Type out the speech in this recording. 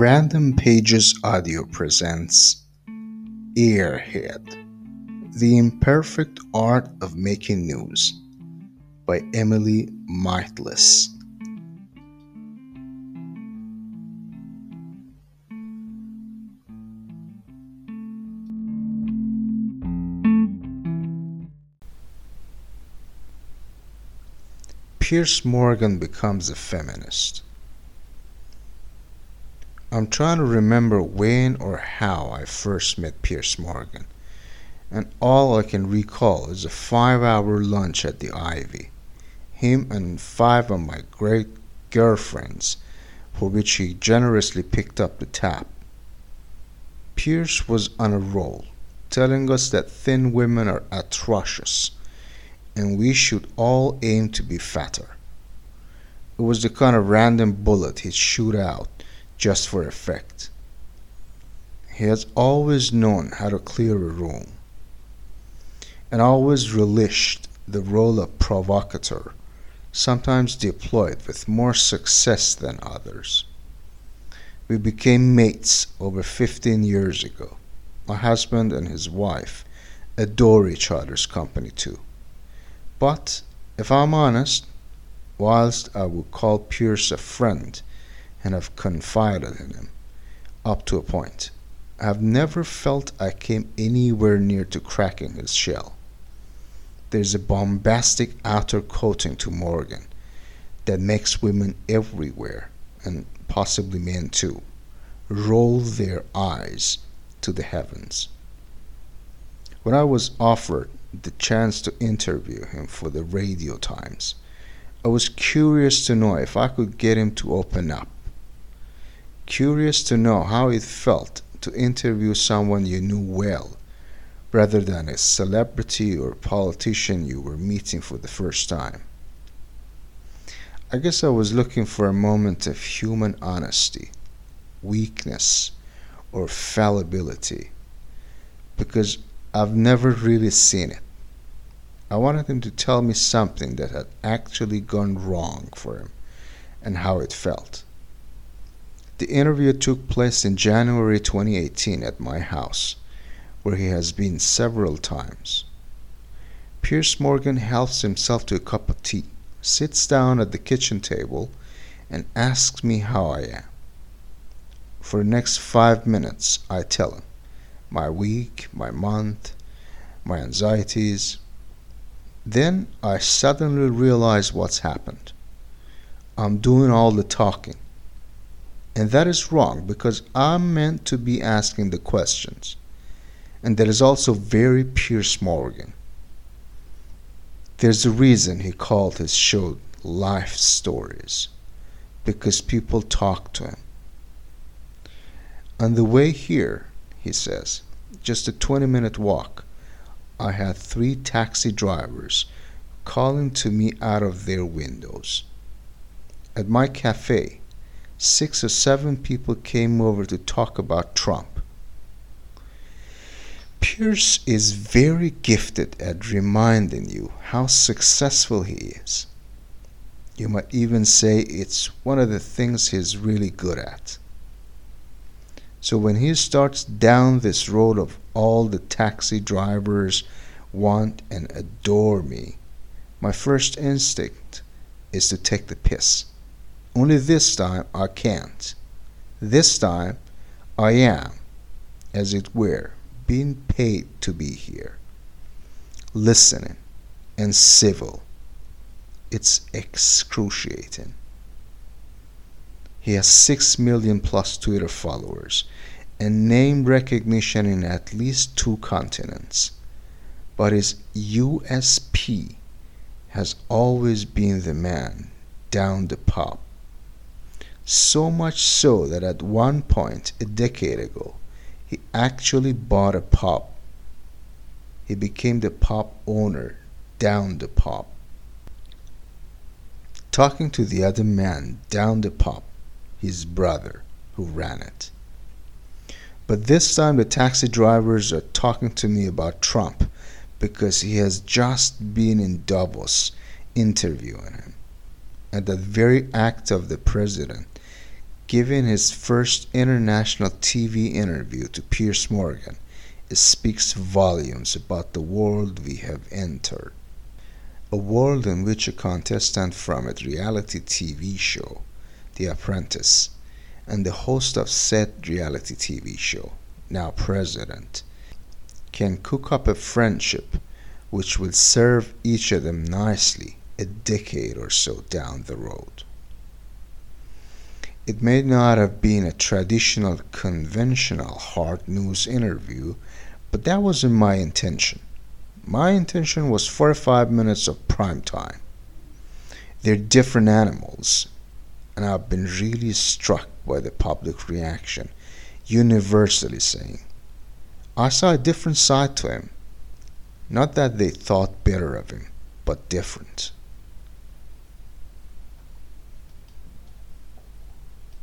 Random Pages Audio presents Airhead The Imperfect Art of Making News by Emily Maitlis. Piers Morgan becomes a feminist. I'm trying to remember when or how I first met Piers Morgan, and all I can recall is a five hour lunch at the Ivy. Him and five of my great girlfriends, for which he generously picked up the tab. Piers was on a roll, telling us that thin women are atrocious and we should all aim to be fatter. It was the kind of random bullet he'd shoot out just for effect. He has always known how to clear a room and always relished the role of provocateur, sometimes deployed with more success than others. We became mates over 15 years ago. My husband and his wife adore each other's company too. But if I'm honest, whilst I would call Piers a friend, and have confided in him up to a point. I have never felt I came anywhere near to cracking his shell. There's a bombastic outer coating to Morgan that makes women everywhere, and possibly men too, roll their eyes to the heavens. When I was offered the chance to interview him for the Radio Times, I was curious to know if I could get him to open up curious to know how it felt to interview someone you knew well rather than a celebrity or politician you were meeting for the first time. I guess I was looking for a moment of human honesty, weakness, or fallibility because I've never really seen it. I wanted him to tell me something that had actually gone wrong for him and how it felt. The interview took place in January 2018 at my house, where he has been several times. Piers Morgan helps himself to a cup of tea, sits down at the kitchen table, and asks me how I am. For the next five minutes, I tell him my week, my month, my anxieties. Then I suddenly realize what's happened. I'm doing all the talking and that is wrong because I'm meant to be asking the questions. And that is also very Piers Morgan. There's a reason he called his show Life Stories because people talk to him. On the way here, he says, just a 20 minute walk, I had three taxi drivers calling to me out of their windows. At my cafe, six or seven people came over to talk about Trump. Piers is very gifted at reminding you how successful he is. You might even say it's one of the things he's really good at. So when he starts down this road of all the taxi drivers want and adore me, my first instinct is to take the piss. Only this time I can't. This time I am, as it were, being paid to be here, listening and civil. It's excruciating. He has 6 million plus Twitter followers and name recognition in at least two continents. But his USP has always been the man down the pub so much so that at one point, a decade ago, he actually bought a pub. He became the pub owner down the pub. Talking to the other man down the pub, his brother, who ran it. But this time the taxi drivers are talking to me about Trump because he has just been in Davos interviewing him. And that very act of the president giving his first international TV interview to Piers Morgan, it speaks volumes about the world we have entered. A world in which a contestant from a reality TV show, The Apprentice, and the host of said reality TV show, now president, can cook up a friendship which will serve each of them nicely a decade or so down the road. It may not have been a traditional, conventional hard news interview, but that wasn't my intention. My intention was 45 minutes of prime time. They're different animals, and I've been really struck by the public reaction, universally saying, I saw a different side to him. Not that they thought better of him, but different.